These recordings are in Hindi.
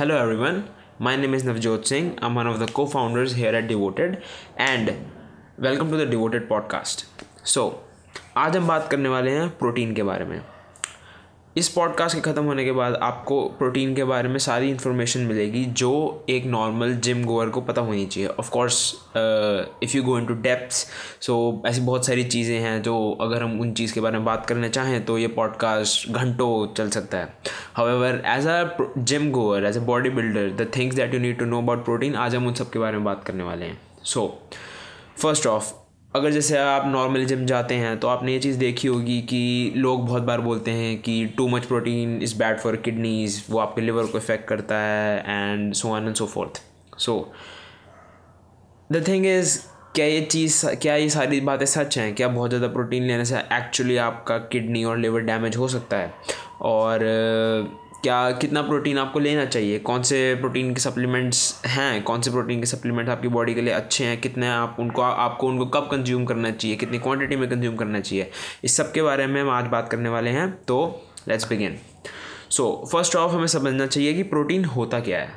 Hello everyone, my name is Navjot Singh. I'm one of the co-founders here at Devoted and welcome to the Devoted podcast. So, आज हम बात करने वाले हैं प्रोटीन के बारे में इस पॉडकास्ट के ख़त्म होने के बाद आपको प्रोटीन के बारे में सारी इन्फॉर्मेशन मिलेगी, जो एक नॉर्मल जिम गोअर को पता होनी चाहिए। Of course if you go into depths so ऐसी बहुत सारी चीज़ें हैं जो अगर हम उन चीज़ के बारे में बात करना चाहें तो ये पॉडकास्ट घंटों चल सकता है। However as a gym goer as a body builder the things that you need to know about protein आज हम उन सब के बारे में बात करने वाले हैं। सो फ़र्स्ट ऑफ़ अगर जैसे आप नॉर्मल जिम जाते हैं तो आपने ये चीज़ देखी होगी कि लोग बहुत बार बोलते हैं कि too much protein is bad for kidneys वो आपके लिवर को इफ़ेक्ट करता है and so on and so forth so the thing is क्या ये चीज़, क्या ये सारी बातें सच हैं? क्या बहुत ज़्यादा प्रोटीन लेने से एक्चुअली आपका किडनी और लिवर डैमेज हो सकता है? और क्या कितना प्रोटीन आपको लेना चाहिए? कौन से प्रोटीन के सप्लीमेंट्स हैं? कौन से प्रोटीन के सप्लीमेंट्स आपकी बॉडी के लिए अच्छे हैं? कितने आप उनको आपको उनको कब कंज्यूम करना चाहिए? कितनी क्वांटिटी में कंज्यूम करना चाहिए? इस सब के बारे में हम आज बात करने वाले हैं तो let's begin so first of हमें समझना चाहिए कि प्रोटीन होता क्या है।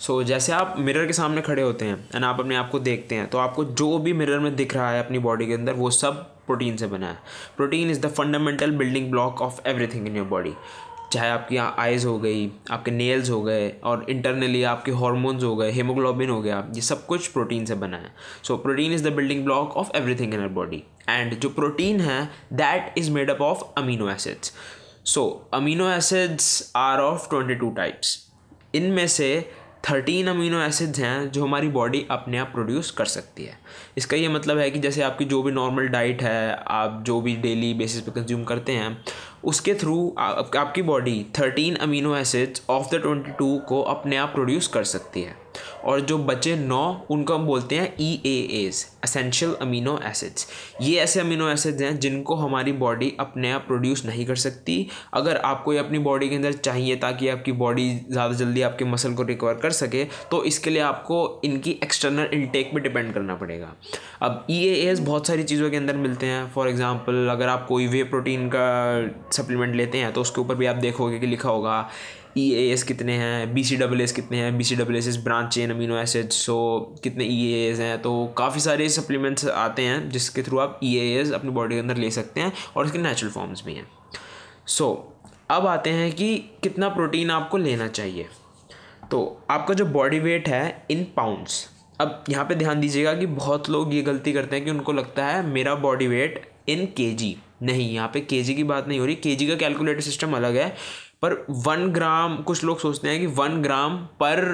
सो so, जैसे आप मिरर के सामने खड़े होते हैं एंड आप अपने आप को देखते हैं तो आपको जो भी मिरर में दिख रहा है अपनी बॉडी के अंदर वो सब प्रोटीन से बना है। Protein is the fundamental building block of everything in your body चाहे आपकी आइज़ हो गई, आपके नेल्स हो गए और इंटरनली आपके हॉर्मोन्स हो गए हेमोग्लोबिन हो गया, ये सब कुछ प्रोटीन से बना है। So protein is the building block of everything in our body and जो प्रोटीन है that is made up of amino acids so amino acids are of twenty two types इनमें से थर्टीन अमीनो एसिड्स हैं जो हमारी बॉडी अपने आप प्रोड्यूस कर सकती है। इसका ये मतलब है कि जैसे आपकी जो भी नॉर्मल डाइट है, आप जो भी डेली बेसिस पे कंज्यूम करते हैं उसके थ्रू आप, आपकी body thirteen amino acids of the twenty two को अपने आप प्रोड्यूस कर सकती है। और जो बचे नौ, उनको हम बोलते हैं E A as essential amino acids ये ऐसे अमीनो एसिड्स हैं जिनको हमारी बॉडी अपने आप प्रोड्यूस नहीं कर सकती। अगर आपको ये अपनी बॉडी के अंदर चाहिए ताकि आपकी बॉडी ज़्यादा जल्दी आपके मसल को रिकवर कर सके तो इसके लिए आपको इनकी एक्सटर्नल इनटेक पर डिपेंड करना पड़ेगा। अब ई ए एज बहुत सारी चीज़ों के अंदर मिलते हैं। फॉर एग्ज़ाम्पल अगर आप कोई वे प्रोटीन का सप्लीमेंट लेते हैं तो उसके ऊपर भी आप देखोगे कि लिखा होगा ई ए एस कितने हैं बी सी डबल एस कितने हैं B C double S S branch chain amino acid so कितने ई ए एस हैं तो काफ़ी सारे सप्लीमेंट्स आते हैं जिसके थ्रू आप ई ए एस अपनी बॉडी के अंदर ले सकते हैं और इसके नेचुरल फॉर्म्स भी हैं। सो so, अब आते हैं कि कितना प्रोटीन आपको लेना चाहिए। तो आपका जो बॉडी वेट है इन पाउंड्स अब यहाँ पे ध्यान दीजिएगा कि बहुत लोग ये गलती करते हैं कि उनको लगता है मेरा बॉडी वेट इन के जी नहीं यहाँ पे के की बात नहीं हो रही। के का कैलकुलेटर सिस्टम अलग है पर वन ग्राम कुछ लोग सोचते हैं कि वन ग्राम पर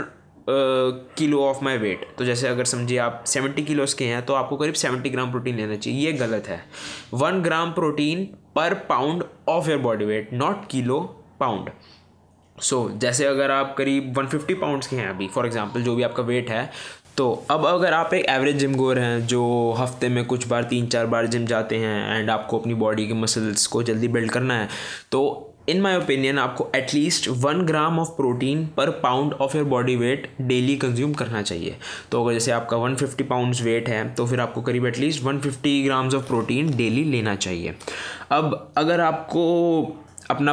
किलो ऑफ़ माई वेट तो जैसे अगर समझिए आप सेवेंटी किलोस के हैं तो आपको करीब सेवेंटी ग्राम प्रोटीन लेना चाहिए। ये गलत है। One gram protein per pound of your body weight not kilo pound so so, जैसे अगर आप करीब वन फिफ्टी पाउंड्स के हैं अभी फॉर एग्ज़ाम्पल जो भी आपका वेट है तो अब अगर आप एक एवरेज जिम गोर हैं जो हफ़्ते में कुछ बार, तीन, चार बार जिम जाते हैं एंड आपको अपनी बॉडी के मसल्स को जल्दी बिल्ड करना है तो इन माई ओपिनियन आपको at least one gram of protein per pound of your body weight daily consume करना चाहिए। तो अगर जैसे आपका 150 फिफ्टी पाउंड्स वेट है तो फिर आपको करीब at least 150 fifty grams of protein daily लेना चाहिए। अब अगर आपको अपना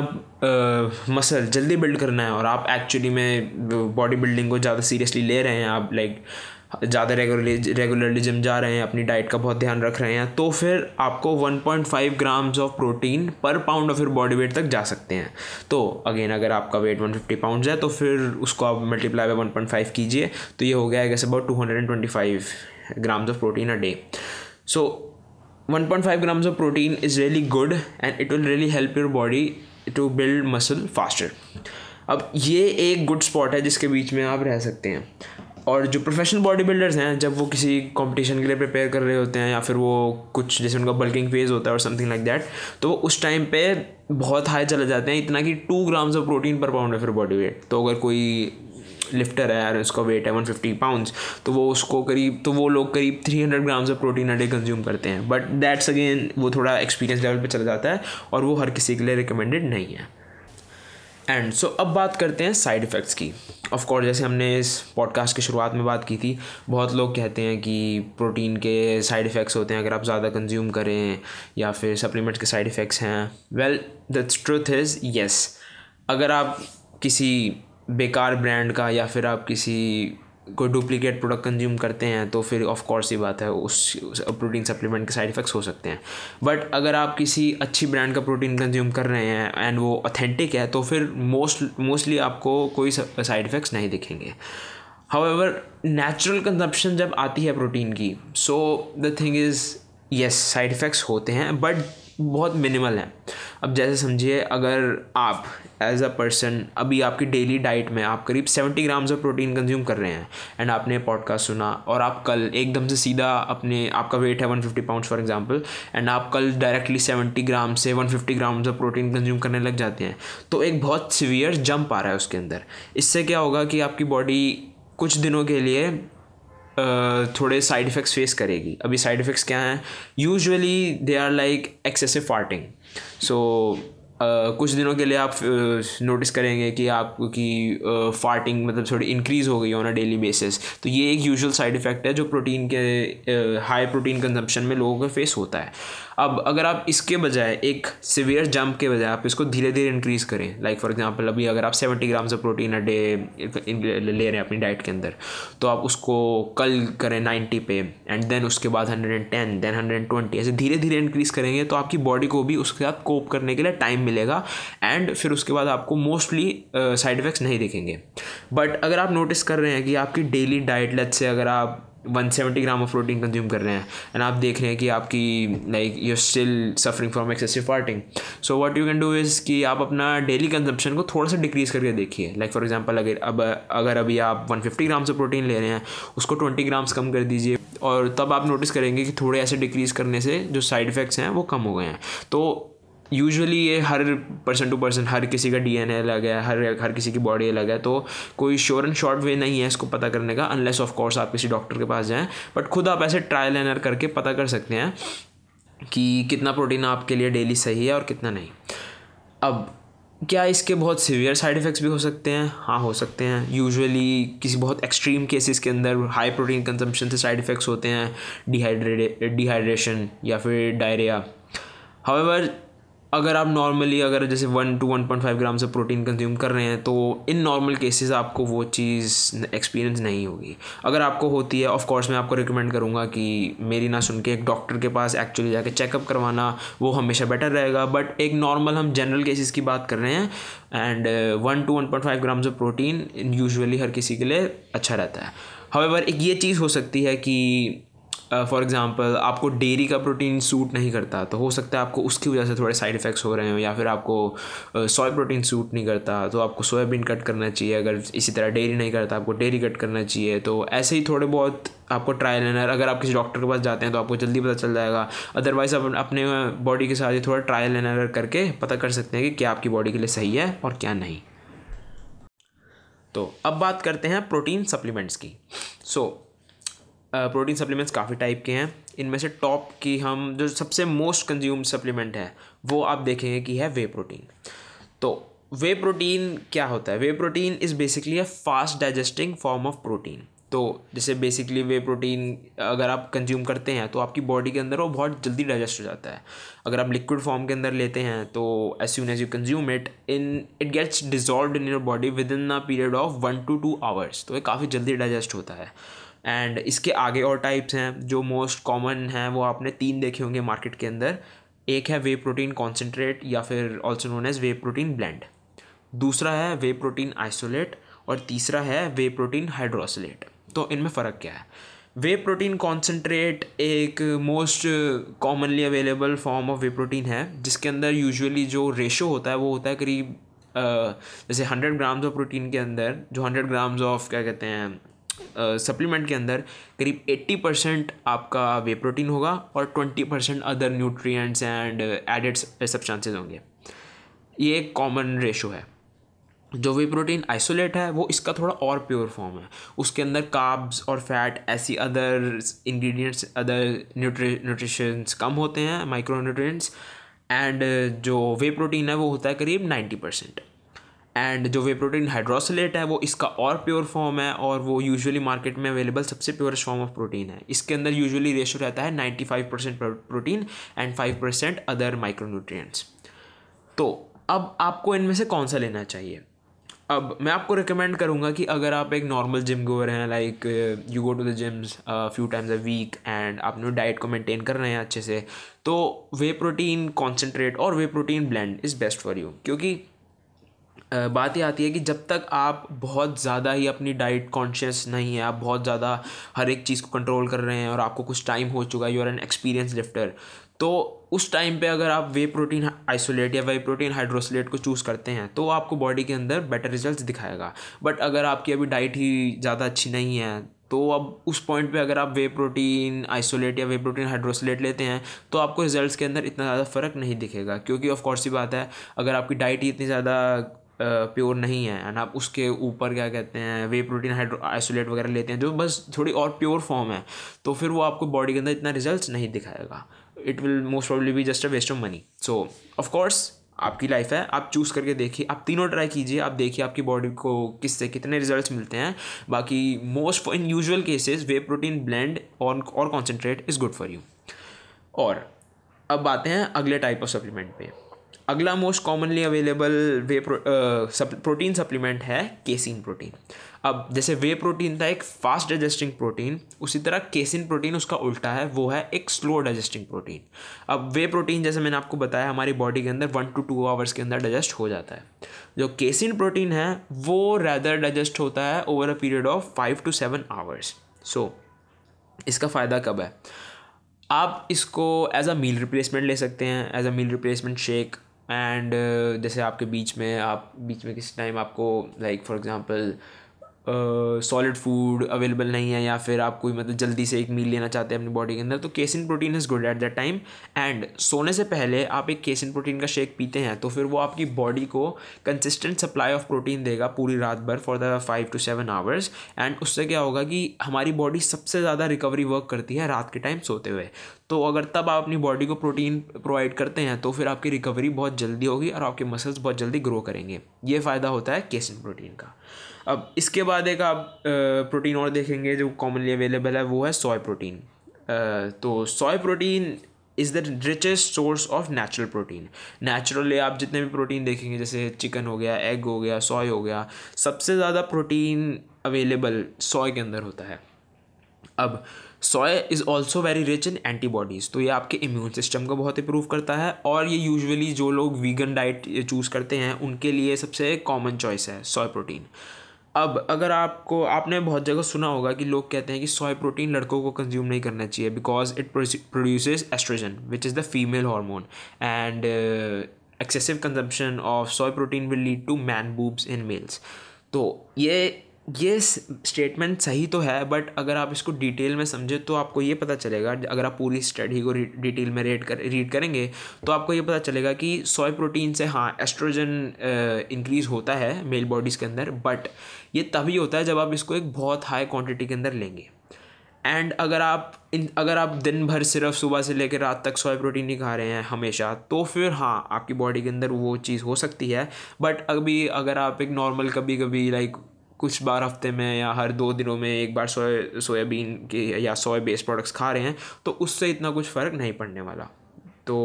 मसल जल्दी बिल्ड करना है और आप एक्चुअली में बॉडी बिल्डिंग को ज़्यादा सीरियसली ले रहे हैं, आप लाइक ज़्यादा रेगुलरली रेगुलरली जिम जा रहे हैं, अपनी डाइट का बहुत ध्यान रख रहे हैं तो फिर आपको 1.5 grams of protein per pound of फिर बॉडी वेट तक जा सकते हैं। तो अगेन अगर आपका वेट 150 पाउंड्स है तो फिर उसको आप मल्टीप्लाई बाई 1.5 कीजिए तो ये हो गया है about 225 grams of protein a day so 1.5 grams of protein is really good and it will really help your body to build muscle faster अब ये एक गुड स्पॉट है जिसके बीच में आप रह सकते हैं। और जो प्रोफेशनल बॉडी बिल्डर्स हैं जब वो किसी कंपटीशन के लिए प्रिपेयर कर रहे होते हैं या फिर वो कुछ जैसे उनका बल्किंग फ़ेज़ होता है और समथिंग लाइक दैट तो वो उस टाइम पे बहुत हाई चले जाते हैं। इतना कि two grams of protein per pound है फिर बॉडी वेट तो अगर कोई लिफ्टर है और उसका वेट है वन फिफ्टी पाउंड्स तो वो उसको करीब तो वो लोग करीब three hundred grams of protein a day consume करते हैं। बट दैट्स अगेन वो थोड़ा एक्सपीरियंस लेवल पर चला जाता है और वो हर किसी के लिए रिकमेंडेड नहीं है। एंड सो so, अब बात करते हैं साइड इफ़ेक्ट्स की। ऑफ़ कोर्स जैसे हमने इस पॉडकास्ट की शुरुआत में बात की थी, बहुत लोग कहते हैं कि प्रोटीन के साइड इफ़ेक्ट्स होते हैं अगर आप ज़्यादा कंज्यूम करें या फिर सप्लीमेंट्स के साइड इफ़ेक्ट्स हैं। Well the truth is yes अगर आप किसी बेकार ब्रांड का या फिर आप किसी कोई डुप्लीकेट प्रोडक्ट कंज्यूम करते हैं तो फिर ऑफ़ कोर्स ही बात है, उस प्रोटीन सप्लीमेंट के साइड इफ़ेक्ट्स हो सकते हैं। बट अगर आप किसी अच्छी ब्रांड का प्रोटीन कंज्यूम कर रहे हैं एंड वो ऑथेंटिक है तो फिर मोस्ट मोस्टली आपको कोई साइड इफ़ेक्ट्स नहीं दिखेंगे। हाउएवर नेचुरल कंजप्शन जब आती है प्रोटीन की so the thing is yes side effects होते हैं बट बहुत मिनिमल है। अब जैसे समझिए, अगर आप एज अ पर्सन अभी आपकी डेली डाइट में आप करीब seventy grams of protein consume कर रहे हैं एंड आपने पॉडकास्ट सुना, और आप कल एकदम से सीधा अपने, आपका वेट है one fifty pounds for example and आप कल डायरेक्टली सेवेंटी ग्राम से one fifty grams of protein consume करने लग जाते हैं तो एक बहुत सीवियर जंप आ रहा है उसके अंदर। इससे क्या होगा कि आपकी बॉडी कुछ दिनों के लिए थोड़े साइड इफ़ेक्ट्स फेस करेगी। अभी साइड इफ़ेक्ट्स क्या हैं? Usually they are like excessive farting so कुछ दिनों के लिए आप नोटिस uh, करेंगे कि आपकी फार्टिंग uh, मतलब थोड़ी इंक्रीज़ हो गई ऑन अ डेली बेसिस तो ये एक यूजुअल साइड इफ़ेक्ट है जो प्रोटीन के हाई प्रोटीन कंजम्पशन में लोगों का फेस होता है। अब अगर आप इसके बजाय, एक सिवियर जंप के बजाय आप इसको धीरे धीरे इंक्रीज़ करें लाइक फॉर एग्जांपल अभी अगर आप seventy grams of protein a day ले रहे हैं अपनी डाइट के अंदर तो आप उसको कल करें नाइन्टी पे एंड देन उसके बाद hundred and ten then hundred and twenty ऐसे धीरे धीरे इंक्रीज़ करेंगे तो आपकी बॉडी को भी उसके साथ कोप करने के लिए टाइम मिलेगा एंड फिर उसके बाद आपको मोस्टली साइड इफ़ेक्ट्स नहीं दिखेंगे। बट अगर आप नोटिस कर रहे हैं कि आपकी डेली डाइट लेट से अगर आप one seventy gram of protein consume कर रहे हैं। एंड आप देख रहे हैं कि आपकी like you still suffering from excessive farting so what you can do is कि आप अपना डेली कंजम्पशन को थोड़ा सा डिक्रीज़ करके देखिए। लाइक फॉर एग्ज़ाम्पल अगर, अब, अगर अभी आप one fifty grams of protein ले रहे हैं, उसको ट्वेंटी ग्राम्स कम कर दीजिए। और तब आप नोटिस करेंगे कि थोड़े ऐसे डिक्रीज़ करने से जो साइड इफ़ेक्ट्स हैं, वो कम हो गए हैं। तो यूजुअली ये हर पर्सन टू पर्सन हर किसी का डी एन ए अलग है, हर हर किसी की बॉडी अलग है तो कोई श्योर एंड शॉर्ट वे नहीं है इसको पता करने का अनलेस ऑफ़ कोर्स आप किसी डॉक्टर के पास जाएँ बट खुद आप ऐसे ट्रायल एनर करके पता कर सकते हैं कि कितना प्रोटीन आपके लिए डेली सही है और कितना नहीं। अब, क्या इसके बहुत सीवियर साइड इफ़ेक्ट्स भी हो सकते हैं? हाँ हो सकते हैं। यूजुअली किसी बहुत एक्सट्रीम केसेस के अंदर हाई प्रोटीन कंजम्पशन से साइड इफ़ेक्ट्स होते हैं डिहाइड्रेट डिहाइड्रेशन या फिर डायरिया हाउएवर अगर आप नॉर्मली अगर जैसे one two one point five gram से प्रोटीन कंज्यूम कर रहे हैं तो इन नॉर्मल केसेस आपको वो चीज़ एक्सपीरियंस नहीं होगी। अगर आपको होती है ऑफ़ कोर्स मैं आपको रिकमेंड करूँगा कि मेरी ना सुन के एक डॉक्टर के पास एक्चुअली जाके चेकअप करवाना, वो हमेशा बेटर रहेगा। बट एक नॉर्मल हम जनरल केसेस की बात कर रहे हैं and one two one point five grams of protein usually हर किसी के लिए अच्छा रहता है। हाउएवर एक ये चीज़ हो सकती है कि फॉर uh, एग्ज़ाम्पल आपको डेयरी का प्रोटीन सूट नहीं करता तो हो सकता है आपको उसकी वजह से थोड़े साइड इफ़ेक्ट्स हो रहे हो या फिर आपको सोया प्रोटीन सूट नहीं करता तो आपको सोयाबीन कट करना चाहिए। अगर इसी तरह डेयरी नहीं करता आपको डेयरी कट करना चाहिए तो ऐसे ही थोड़े बहुत आपको ट्रायल एनर अगर आप किसी डॉक्टर के पास जाते हैं तो आपको जल्दी पता चल जाएगा। अदरवाइज़ आप अपने बॉडी के साथ ही थोड़ा ट्रायल एनर करके पता कर सकते हैं कि क्या आपकी बॉडी के लिए सही है और क्या नहीं। तो अब बात करते हैं प्रोटीन सप्लीमेंट्स की। सो so, प्रोटीन सप्लीमेंट्स काफ़ी टाइप के हैं। इनमें से टॉप की हम, जो सबसे मोस्ट कंज्यूम सप्लीमेंट है, वो आप देखेंगे कि है वे प्रोटीन तो वे प्रोटीन क्या होता है? Whey protein is basically a fast digesting form of protein तो जैसे बेसिकली वे प्रोटीन अगर आप कंज्यूम करते हैं तो आपकी बॉडी के अंदर वो बहुत जल्दी डाइजेस्ट हो जाता है। अगर आप लिक्विड फॉर्म के अंदर लेते हैं तो as soon as you consume it in it gets dissolve in your body within a period of one two two hours तो ये काफ़ी जल्दी डाइजेस्ट होता है। एंड इसके आगे और टाइप्स हैं, जो मोस्ट कॉमन हैं, वो आपने तीन देखे होंगे मार्केट के अंदर। एक है वे प्रोटीन कॉन्सेंट्रेट या फिर also known as whey protein blend दूसरा है वे प्रोटीन आइसोलेट और तीसरा है वे प्रोटीन हाइड्रोसोलेट तो इनमें फ़र्क क्या है? वे प्रोटीन कॉन्सेंट्रेट एक most commonly available form of whey protein है, जिसके अंदर यूजुअली जो रेशो होता है, वो होता है करीब जैसे हंड्रेड ग्राम्स ऑफ़ प्रोटीन के अंदर, जो हंड्रेड ग्राम्स ऑफ़ क्या कहते हैं सप्लीमेंट के अंदर करीब 80 परसेंट आपका वे प्रोटीन होगा और 20 percent other nutrients and added substances होंगे। ये एक कॉमन रेशो है। जो वे प्रोटीन आइसोलेट है, वो इसका थोड़ा और प्योर फॉर्म है। उसके अंदर काब्स और फैट ऐसी other ingredients other nutri nutritions कम होते हैं माइक्रो न्यूट्रिएंट्स एंड जो वे प्रोटीन है, वो होता है करीब नाइन्टी परसेंट एंड जो वे प्रोटीन हाइड्रोसलेट है, वो इसका और प्योर फॉर्म है और वो यूजुअली मार्केट में अवेलेबल सबसे प्योरेस्ट फॉर्म ऑफ़ प्रोटीन है। इसके अंदर यूजुअली रेशो रहता है ninety five percent protein and five percent other micronutrients तो अब आपको इनमें से कौन सा लेना चाहिए? अब मैं आपको रिकमेंड करूँगा कि अगर आप एक नॉर्मल जिम गोअर हैं like you go to the gyms few times a week and आपने डाइट को मेंटेन कर रहे हैं अच्छे से तो वे प्रोटीन कॉन्सेंट्रेट और whey protein blend is best for you क्योंकि बात ये आती है कि जब तक आप बहुत ज़्यादा ही अपनी डाइट कॉन्शियस नहीं है, आप बहुत ज़्यादा हर एक चीज़ को कंट्रोल कर रहे हैं और आपको कुछ टाइम हो चुका है you are an experience lifter तो उस टाइम पे अगर आप वे प्रोटीन आइसोलेट या वे प्रोटीन हाइड्रोसोलेट को चूज़ करते हैं तो आपको बॉडी के अंदर बेटर रिजल्ट्स दिखाएगा। बट अगर आपकी अभी डाइट ही ज़्यादा अच्छी नहीं है तो अब उस पॉइंट पे अगर आप वे प्रोटीन आइसोलेट या वे प्रोटीन हाइड्रोसोलेट लेते हैं तो आपको रिजल्ट्स के अंदर इतना ज़्यादा फ़र्क नहीं दिखेगा। क्योंकि ऑफ़ कोर्स ही बात है, अगर आपकी डाइट ही इतनी ज़्यादा प्योर नहीं है. एंड आप उसके ऊपर क्या कहते हैं वे प्रोटीन हाइड्रो आइसोलेट वगैरह लेते हैं, जो बस थोड़ी और प्योर फॉर्म है. तो फिर वो आपको बॉडी के अंदर इतना रिज़ल्ट नहीं दिखाएगा. It will most probably be just a waste of money so of course आपकी लाइफ है. आप चूज़ करके देखिए. आप तीनों ट्राई कीजिए. आप देखिए आपकी बॉडी को किससे कितने रिजल्ट्स मिलते हैं. बाकी most in usual cases whey protein blend और और concentrate is good for you और अब आते हैं अगले टाइप ऑफ़ सप्लीमेंट पे. अगला most commonly available whey protein supplement है केसिन प्रोटीन अब जैसे वे प्रोटीन था एक फास्ट डाइजेस्टिंग प्रोटीन उसी तरह केसिन प्रोटीन उसका उल्टा है, वो है एक स्लो डाइजेस्टिंग प्रोटीन अब वे प्रोटीन जैसे मैंने आपको बताया, हमारी बॉडी के अंदर वन टू टू आवर्स के अंदर डाइजेस्ट हो जाता है. जो केसिन प्रोटीन है, वो रैदर डाइजेस्ट होता है over a period of five to seven hours so इसका फ़ायदा कब है? आप इसको एज अ मील रिप्लेसमेंट ले सकते हैं as a meal replacement shake and uh, जैसे आपके बीच में आप बीच में किसी टाइम आपको like for example solid food available नहीं है या फिर आप कोई मतलब जल्दी से एक मील लेना चाहते हैं अपनी बॉडी के अंदर तो casein protein is good at that time and सोने से पहले आप एक केसिन प्रोटीन का शेक पीते हैं तो फिर वो आपकी बॉडी को कंसिस्टेंट सप्लाई ऑफ़ प्रोटीन देगा पूरी रात भर for the five to seven hours and उससे क्या होगा कि हमारी बॉडी सबसे ज़्यादा रिकवरी वर्क करती है रात के टाइम सोते हुए. तो अगर तब आप अपनी बॉडी को प्रोटीन प्रोवाइड करते हैं तो फिर आपकी रिकवरी बहुत जल्दी होगी और आपके मसल्स बहुत जल्दी ग्रो करेंगे. ये फ़ायदा होता है केसिन प्रोटीन का. अब इसके बाद एक आप प्रोटीन और देखेंगे जो कॉमनली अवेलेबल है, वो है सोय प्रोटीन तो soy protein is the richest source of natural protein naturally आप जितने भी प्रोटीन देखेंगे, जैसे चिकन हो गया एग हो गया सोय हो गया, सबसे ज़्यादा प्रोटीन अवेलेबल सोय के अंदर होता है. अब soy is also very rich in antibodies तो ये आपके इम्यून सिस्टम को बहुत इम्प्रूव करता है और ये यूजुअली जो लोग वीगन डाइट चूज़ करते हैं, उनके लिए सबसे कॉमन चॉइस है सोय प्रोटीन अब अगर आपको, आपने बहुत जगह सुना होगा कि लोग कहते हैं कि सोय प्रोटीन लड़कों को कंज्यूम नहीं करना चाहिए because it produce estrogen which is the female hormone and excessive consumption of soy protein will lead to man boobs in males तो ये ये स्टेटमेंट सही तो है बट अगर आप इसको डिटेल में समझे तो आपको ये पता चलेगा, अगर आप पूरी स्टडी को डिटेल में रेड कर रीड करेंगे तो आपको ये पता चलेगा कि सोय प्रोटीन से हाँ एस्ट्रोजन इंक्रीज़ होता है मेल बॉडीज़ के अंदर बट ये तभी होता है जब आप इसको एक बहुत हाई क्वांटिटी के अंदर लेंगे। एंड अगर आप इन, अगर आप दिन भर सिर्फ़ सुबह से लेकर रात तक सोया प्रोटीन नहीं खा रहे हैं हमेशा तो फिर हाँ आपकी बॉडी के अंदर वो चीज़ हो सकती है बट अभी अगर आप एक नॉर्मल कभी कभी लाइक कुछ बार हफ़्ते में या हर दो दिनों में एक बार सोया, सोयाबीन के या सोया बेस्ड प्रोडक्ट्स खा रहे हैं तो उससे इतना कुछ फ़र्क नहीं पड़ने वाला। तो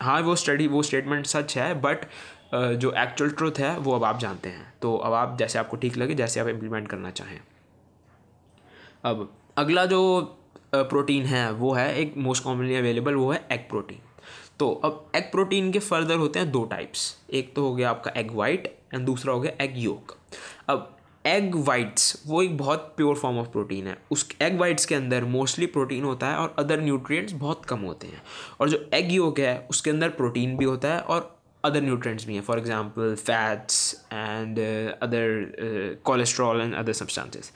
हाँ वो स्टडी वो स्टेटमेंट सच है बट जो एक्चुअल ट्रुथ है, वो अब आप जानते हैं। तो अब आप, जैसे आपको ठीक लगे, जैसे आप इम्प्लीमेंट करना चाहें। अब अगला जो प्रोटीन है, वो है एक मोस्ट कॉमनली अवेलेबल वो है एग प्रोटीन तो अब एग प्रोटीन के फर्दर होते हैं दो टाइप्स एक तो हो गया आपका एग वाइट एंड दूसरा हो गया एग योक अब एग वाइट्स वो एक बहुत प्योर फॉर्म ऑफ़ प्रोटीन है। उस एग वाइट्स के अंदर मोस्टली प्रोटीन होता है और अदर न्यूट्रिएंट्स बहुत कम होते हैं। और जो एग योग है, उसके अंदर प्रोटीन भी होता है और अदर न्यूट्रिएंट्स भी हैं। For example fats and other cholesterol and other substances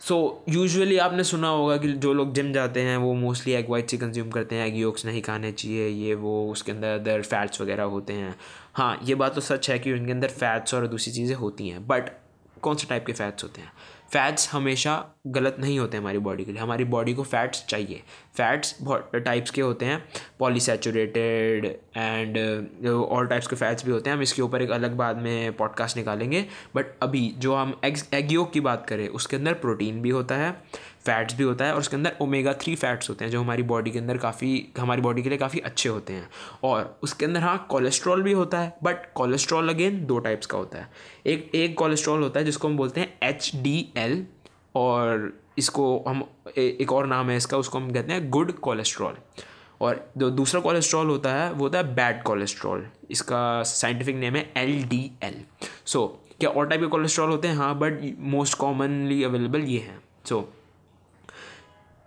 so usually आपने सुना होगा कि जो लोग जिम जाते हैं, वो मोस्टली एग वाइट्स ही कंज्यूम करते हैं। एग योक्स नहीं खाने चाहिए, ये, वो, उसके अंदर अदर फैट्स वगैरह होते हैं। हाँ ये बात तो सच है कि उनके अंदर फैट्स और दूसरी चीज़ें होती हैं। बट कौन से टाइप के फैट्स होते हैं? फैट्स हमेशा गलत नहीं होते हमारी बॉडी के लिए। हमारी बॉडी को फैट्स चाहिए। फैट्स बहुत टाइप्स के होते हैं पॉलीसेचुरेटेड एंड और टाइप्स के फैट्स भी होते हैं। हम इसके ऊपर एक अलग बाद में पॉडकास्ट निकालेंगे। बट अभी जो हम एग एग योग की बात करें, उसके अंदर प्रोटीन भी होता है फैट्स भी होता है और उसके अंदर ओमेगा थ्री फैट्स होते हैं, जो हमारी बॉडी के अंदर काफ़ी, हमारी बॉडी के लिए काफ़ी अच्छे होते हैं। और उसके अंदर हाँ कोलेस्ट्रॉल भी होता है बट कोलेस्ट्रॉल अगेन दो टाइप्स का होता है। एक एक कोलेस्ट्रॉल होता है, जिसको हम बोलते हैं एच डी एल और इसको हम ए, एक और नाम है इसका उसको हम कहते हैं गुड कोलेस्ट्रॉल और जो दूसरा कोलेस्ट्रॉल होता है वो होता है बैड कोलेस्ट्रॉल इसका साइंटिफिक नेम है एल डी एल सो क्या और टाइप के कोलेस्ट्रॉल होते हैं? हाँ बट मोस्ट कॉमनली अवेलेबल ये हैं. सो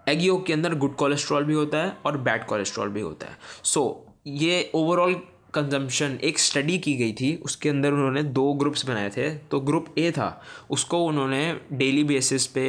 एग योग के अंदर गुड कोलेस्ट्रॉल भी होता है और बैड कोलेस्ट्रॉल भी होता है. सो so, ये ओवरऑल कंजम्पशन एक स्टडी की गई थी उसके अंदर उन्होंने दो ग्रुप्स बनाए थे. तो ग्रुप ए था उसको उन्होंने डेली बेसिस पे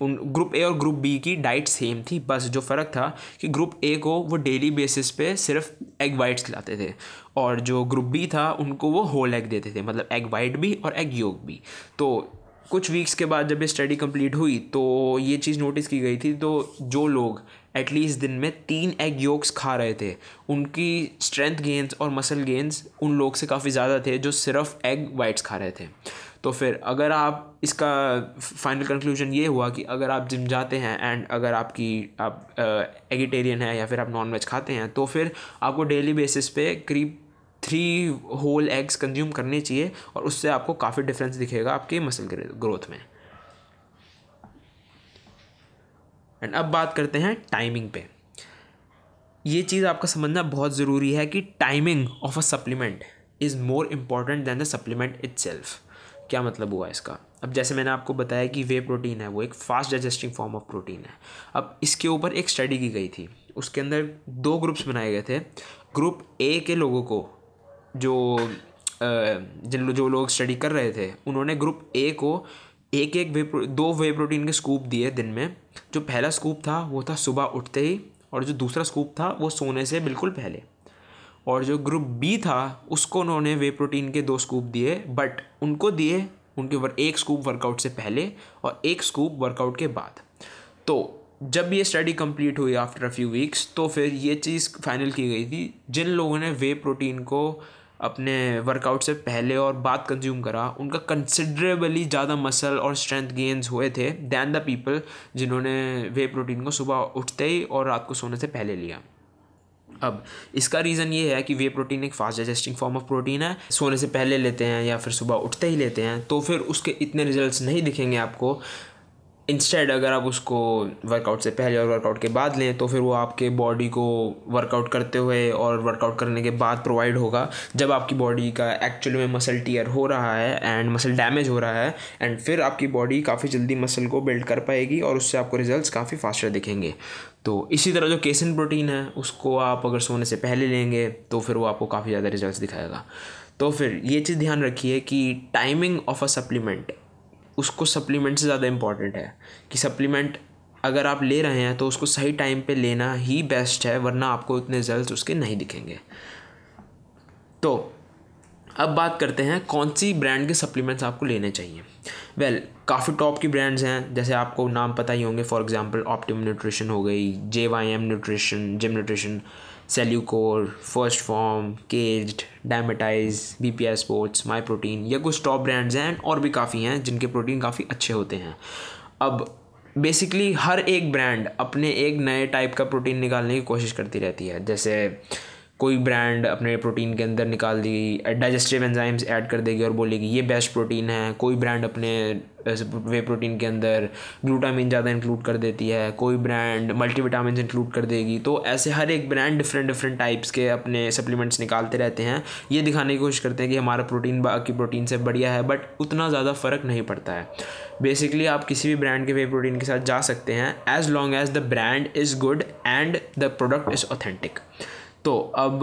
उन ग्रुप ए और ग्रुप बी की डाइट सेम थी। बस जो फ़र्क था कि ग्रुप ए को वो डेली बेसिस पे सिर्फ़ एग वाइट्स खिलाते थे और जो ग्रुप बी था, उनको वो होल एग देते थे मतलब एग वाइट भी और एग योग भी। तो कुछ वीक्स के बाद जब ये स्टडी कंप्लीट हुई तो ये चीज़ नोटिस की गई थी तो जो लोग एटलीस्ट दिन में तीन एग योग्स खा रहे थे, उनकी स्ट्रेंथ गेंस और मसल गेंस उन लोग से काफ़ी ज़्यादा थे जो सिर्फ़ एग वाइट्स खा रहे थे। तो फिर अगर आप इसका फाइनल कंक्लूजन ये हुआ कि अगर आप जिम जाते हैं एंड अगर आपकी, आप एगिटेरियन है या फिर आप नॉन वेज खाते हैं तो फिर आपको डेली बेसिस पे करीब थ्री होल एग्स कंज्यूम करने चाहिए और उससे आपको काफ़ी डिफरेंस दिखेगा आपके मसल ग्रोथ में। एंड अब बात करते हैं टाइमिंग पे। ये चीज़ आपका समझना बहुत ज़रूरी है कि timing of a supplement is more important than the supplement itself क्या मतलब हुआ इसका? अब जैसे मैंने आपको बताया कि वे प्रोटीन है, वो एक fast digesting form of protein है। अब इसके ऊपर एक स्टडी की गई थी। उसके अंदर दो ग्रुप्स बनाए गए थे। ग्रुप ए के लोगों को, जो जिन जो लोग स्टडी कर रहे थे, उन्होंने ग्रुप ए को एक एक वे दो वे प्रोटीन के स्कूप दिए दिन में। जो पहला स्कूप था, वो था सुबह उठते ही, और जो दूसरा स्कूप था, वो सोने से बिल्कुल पहले। और जो ग्रुप बी था, उसको उन्होंने वे प्रोटीन के दो स्कूप दिए बट उनको दिए, उनके ऊपर एक स्कूप वर्कआउट से पहले और एक स्कूप वर्कआउट के बाद। तो जब ये स्टडी कंप्लीट हुई आफ्टर अ फ्यू वीक्स तो फिर ये चीज़ फाइनल की गई थी, जिन लोगों ने वे प्रोटीन को अपने वर्कआउट से पहले और बाद कंज्यूम करा, उनका कंसिडरेबली ज़्यादा मसल और स्ट्रेंथ गेंस हुए थे दैन द पीपल जिन्होंने वे प्रोटीन को सुबह उठते ही और रात को सोने से पहले लिया। अब इसका रीज़न ये है कि वे प्रोटीन एक fast digesting form of protein है। सोने से पहले लेते हैं या फिर सुबह उठते ही लेते हैं तो फिर उसके इतने रिजल्ट्स नहीं दिखेंगे आपको। इंस्टेड अगर आप उसको वर्कआउट से पहले और वर्कआउट के बाद लें तो फिर वो आपके बॉडी को वर्कआउट करते हुए और वर्कआउट करने के बाद प्रोवाइड होगा। जब आपकी बॉडी का एक्चुअल में मसल टीयर हो रहा है एंड मसल डैमेज हो रहा है एंड फिर आपकी बॉडी काफ़ी जल्दी मसल को बिल्ड कर पाएगी और उससे आपको रिजल्ट्स काफ़ी फास्टर दिखेंगे। तो इसी तरह जो केसिन प्रोटीन है, उसको आप अगर सोने से पहले लेंगे तो फिर वो आपको काफ़ी ज़्यादा रिज़ल्ट दिखाएगा। तो फिर ये चीज़ ध्यान रखिए कि टाइमिंग ऑफ़ अ सप्लीमेंट उसको सप्लीमेंट से ज़्यादा इंपॉर्टेंट है कि सप्लीमेंट अगर आप ले रहे हैं तो उसको सही टाइम पे लेना ही बेस्ट है, वरना आपको उतने रिज़ल्ट उसके नहीं दिखेंगे। तो अब बात करते हैं कौन सी ब्रांड के सप्लीमेंट्स आपको लेने चाहिए। वेल well, काफ़ी टॉप की ब्रांड्स हैं जैसे आपको नाम पता ही होंगे फॉर एग्जांपल ऑप्टिम न्यूट्रिशन हो गई J Y M nutrition gym nutrition Cellucor first form caged Dymatize B P I sports my protein ये कुछ टॉप ब्रांड्स हैं और भी काफ़ी हैं जिनके प्रोटीन काफ़ी अच्छे होते हैं। अब बेसिकली हर एक ब्रांड अपने एक नए टाइप का प्रोटीन निकालने की कोशिश करती रहती है जैसे कोई ब्रांड अपने प्रोटीन के अंदर निकाल देगी डाइजेस्टिव एंजाइम्स ऐड कर देगी और बोलेगी, ये बेस्ट प्रोटीन है। कोई ब्रांड अपने वे प्रोटीन के अंदर ग्लूटामिन ज़्यादा इंक्लूड कर देती है, कोई ब्रांड मल्टीविटामिन इंक्लूड कर देगी तो ऐसे हर एक ब्रांड डिफरेंट डिफरेंट टाइप्स के अपने सप्लीमेंट्स निकालते रहते हैं। ये दिखाने की कोशिश करते हैं कि हमारा प्रोटीन बाकी प्रोटीन से बढ़िया है बट उतना ज़्यादा फ़र्क नहीं पड़ता है। बेसिकली आप किसी भी ब्रांड के वे प्रोटीन के साथ जा सकते हैं as long as the brand is good and the product is authentic तो अब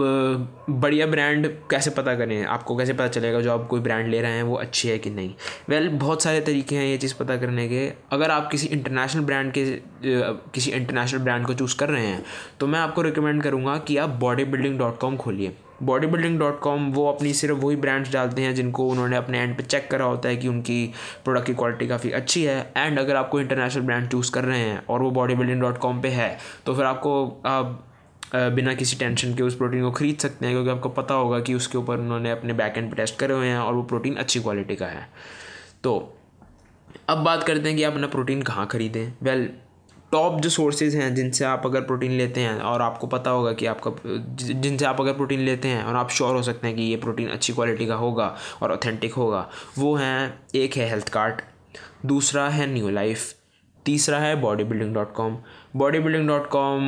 बढ़िया ब्रांड कैसे पता करें? आपको कैसे पता चलेगा जो आप कोई ब्रांड ले रहे हैं वो अच्छी है कि नहीं? वेल well, बहुत सारे तरीके हैं ये चीज़ पता करने के। अगर आप किसी इंटरनेशनल ब्रांड के किसी इंटरनेशनल ब्रांड को चूज़ कर रहे हैं तो मैं आपको रिकमेंड करूँगा कि आप बॉडी बिल्डिंग डॉट कॉम खोलिए। बॉडी बिल्डिंग डॉट कॉम वो अपनी सिर्फ़ वही ब्रांड्स डालते हैं जिनको उन्होंने अपने एंड पे चेक करा होता है कि उनकी प्रोडक्ट की क्वालिटी काफ़ी अच्छी है। एंड अगर आपको इंटरनेशनल ब्रांड चूज़ कर रहे हैं और वो बॉडी बिल्डिंग डॉट कॉम पर है तो फिर आपको आप बिना किसी टेंशन के उस प्रोटीन को ख़रीद सकते हैं, क्योंकि आपको पता होगा कि उसके ऊपर उन्होंने अपने बैक एंड पे टेस्ट करे हुए हैं और वो प्रोटीन अच्छी क्वालिटी का है। तो अब बात करते हैं कि आप अपना प्रोटीन कहाँ ख़रीदें। वेल टॉप जो सोर्सेज हैं, जिनसे आप अगर प्रोटीन लेते हैं, और आपको पता होगा कि आपका जिनसे आप अगर प्रोटीन लेते हैं, और आप श्योर हो सकते हैं कि ये प्रोटीन अच्छी क्वालिटी का होगा और ऑथेंटिक होगा, वो हैं, एक है हेल्थ कार्ट दूसरा है न्यू लाइफ तीसरा है body building dot com body building dot com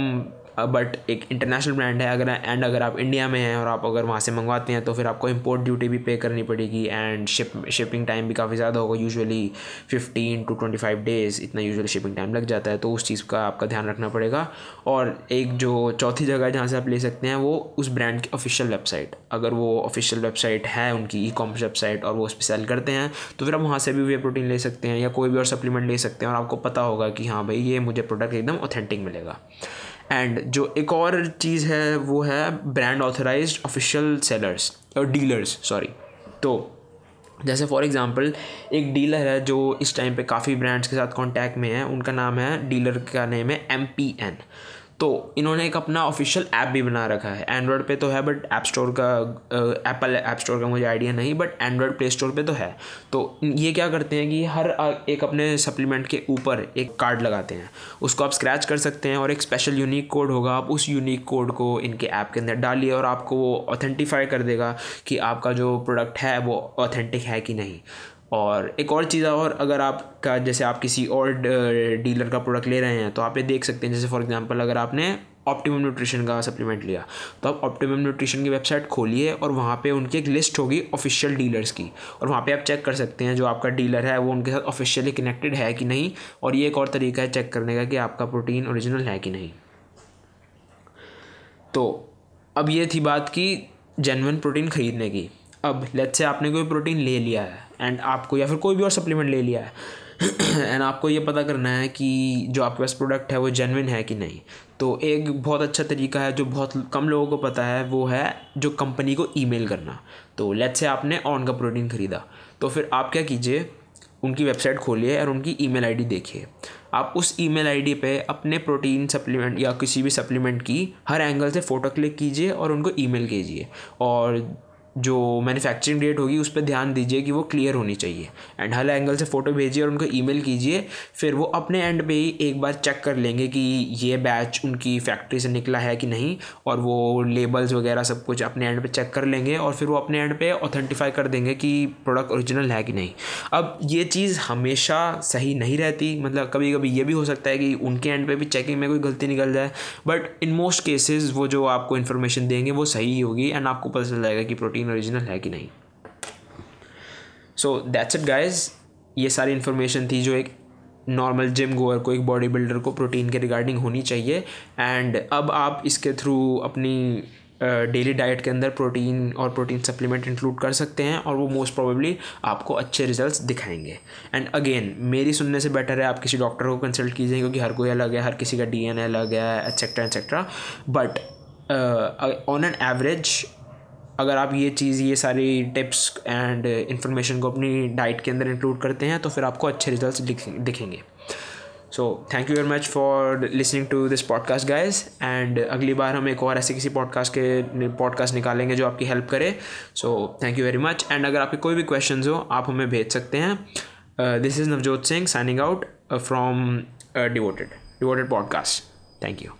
but एक इंटरनेशनल ब्रांड है, अगर एंड अगर आप इंडिया में हैं और आप अगर वहाँ से मंगवाते हैं तो फिर आपको इम्पोर्ट ड्यूटी भी पे करनी पड़ेगी एंड शिप शिपिंग टाइम भी काफ़ी ज़्यादा होगा। Usually fifteen to twenty five days इतना यूजुअली शिपिंग टाइम लग जाता है तो उस चीज़ का आपका ध्यान रखना पड़ेगा। और एक जो चौथी जगह है जहाँ से आप ले सकते हैं, वो उस ब्रांड की ऑफिशियल वेबसाइट अगर वो ऑफिशियल वेबसाइट है, उनकी ई कॉमर्स वेबसाइट और वो उस पर सेल करते हैं तो फिर आप वहाँ से भी वे प्रोटीन ले सकते हैं या कोई भी और सप्लीमेंट ले सकते हैं, और आपको पता होगा कि हाँ भाई, ये मुझे प्रोडक्ट एकदम ऑथेंटिक मिलेगा। एंड जो एक और चीज़ है, वो है ब्रांड ऑथराइज ऑफिशियल सेलर्स और डीलर्स सॉरी तो जैसे फॉर एग्जांपल एक डीलर है जो इस टाइम पे काफ़ी ब्रांड्स के साथ कांटेक्ट में है, उनका नाम है डीलर का नेम है एम पी एन तो इन्होंने एक अपना ऑफिशियल ऐप भी बना रखा है। एंड्रॉयड पे तो है बट ऐप स्टोर का एप्पल ऐप स्टोर का मुझे आइडिया नहीं बट एंड्रॉयड प्ले स्टोर पे तो है। तो ये क्या करते हैं कि हर एक अपने सप्लीमेंट के ऊपर एक कार्ड लगाते हैं। उसको आप स्क्रैच कर सकते हैं और एक स्पेशल यूनिक कोड होगा। आप उस यूनिक कोड को इनके ऐप के अंदर डालिए और आपको वो ऑथेंटिफाई कर देगा कि आपका जो प्रोडक्ट है वो ऑथेंटिक है कि नहीं। और एक और चीज़ और, अगर आपका, जैसे आप किसी और डीलर का प्रोडक्ट ले रहे हैं तो आप ये देख सकते हैं, जैसे फॉर एग्जांपल अगर आपने ऑप्टिमम न्यूट्रिशन का सप्लीमेंट लिया तो आप ऑप्टिमम न्यूट्रिशन की वेबसाइट खोलिए और वहाँ पे उनकी एक लिस्ट होगी ऑफिशियल डीलर्स की। और वहाँ पे आप चेक कर सकते हैं, जो आपका डीलर है, वो उनके साथ ऑफिशियली कनेक्टेड है कि नहीं, और ये एक और तरीका है चेक करने का कि आपका प्रोटीन ओरिजिनल है कि नहीं। तो अब ये थी बात की जेनवन प्रोटीन ख़रीदने की। अब लेट से आपने कोई प्रोटीन ले लिया है एंड आपको या फिर कोई भी और सप्लीमेंट ले लिया है। एंड आपको ये पता करना है कि जो आपके पास प्रोडक्ट है, वो जेनविन है कि नहीं। तो एक बहुत अच्छा तरीका है, जो बहुत कम लोगों को पता है, वो है जो कंपनी को ईमेल करना। तो लेट्स से आपने ऑन का प्रोटीन ख़रीदा। तो फिर आप क्या कीजिए? उनकी वेबसाइट खोलिए और उनकी ईमेल आईडी देखिए। आप उस ईमेल आईडी पे अपने प्रोटीन सप्लीमेंट या किसी भी सप्लीमेंट की हर एंगल से फ़ोटो क्लिक कीजिए और उनको ईमेल कीजिए। और जो मैन्युफैक्चरिंग डेट होगी, उस पर ध्यान दीजिए कि वो क्लियर होनी चाहिए। एंड हर एंगल से फ़ोटो भेजिए और उनको ईमेल कीजिए, फिर वो अपने एंड पे ही एक बार चेक कर लेंगे कि ये बैच उनकी फैक्ट्री से निकला है कि नहीं, और वो लेबल्स वगैरह सब कुछ अपने एंड पे चेक कर लेंगे और फिर वो अपने एंड पे ऑथेंटिफाई कर देंगे कि प्रोडक्ट ओरिजिनल है कि नहीं। अब ये चीज़ हमेशा सही नहीं रहती। मतलब कभी कभी ये भी हो सकता है कि उनके एंड पे भी चेकिंग में कोई गलती निकल जाए बट इन मोस्ट केसेस वो जो आपको इन्फॉर्मेशन देंगे वो सही होगी एंड आपको पता चल जाएगा कि प्रोटीन प्रोटीन ओरिजिनल है कि नहीं? सो दैट्स इट गाइज़ ये सारी इन्फॉर्मेशन थी जो एक नॉर्मल जिम गोअर को एक बॉडी बिल्डर को प्रोटीन के रिगार्डिंग होनी चाहिए। एंड अब आप इसके थ्रू अपनी डेली uh, डाइट के अंदर प्रोटीन और प्रोटीन सप्लीमेंट इंक्लूड कर सकते हैं और वो मोस्ट प्रोबेबली आपको अच्छे रिजल्ट्स दिखाएँगे। एंड अगेन मेरी सुनने से बेटर है आप किसी डॉक्टर को कंसल्ट कीजिए क्योंकि हर कोई अलग है हर किसी का डी एन अलग है et cetera et cetera but on an average अगर आप ये चीज़, ये सारी टिप्स एंड इन्फॉर्मेशन को अपनी डाइट के अंदर इंक्लूड करते हैं तो फिर आपको अच्छे रिज़ल्ट दिखेंगे। So thank you very much for listening to this podcast guys and अगली बार हम एक और ऐसे किसी पॉडकास्ट के पॉडकास्ट निकालेंगे जो आपकी हेल्प करे। So thank you very much and अगर आपके कोई भी क्वेश्चन हो, आप हमें भेज सकते हैं। This is Navjot Singh signing out from devoted devoted podcast thank you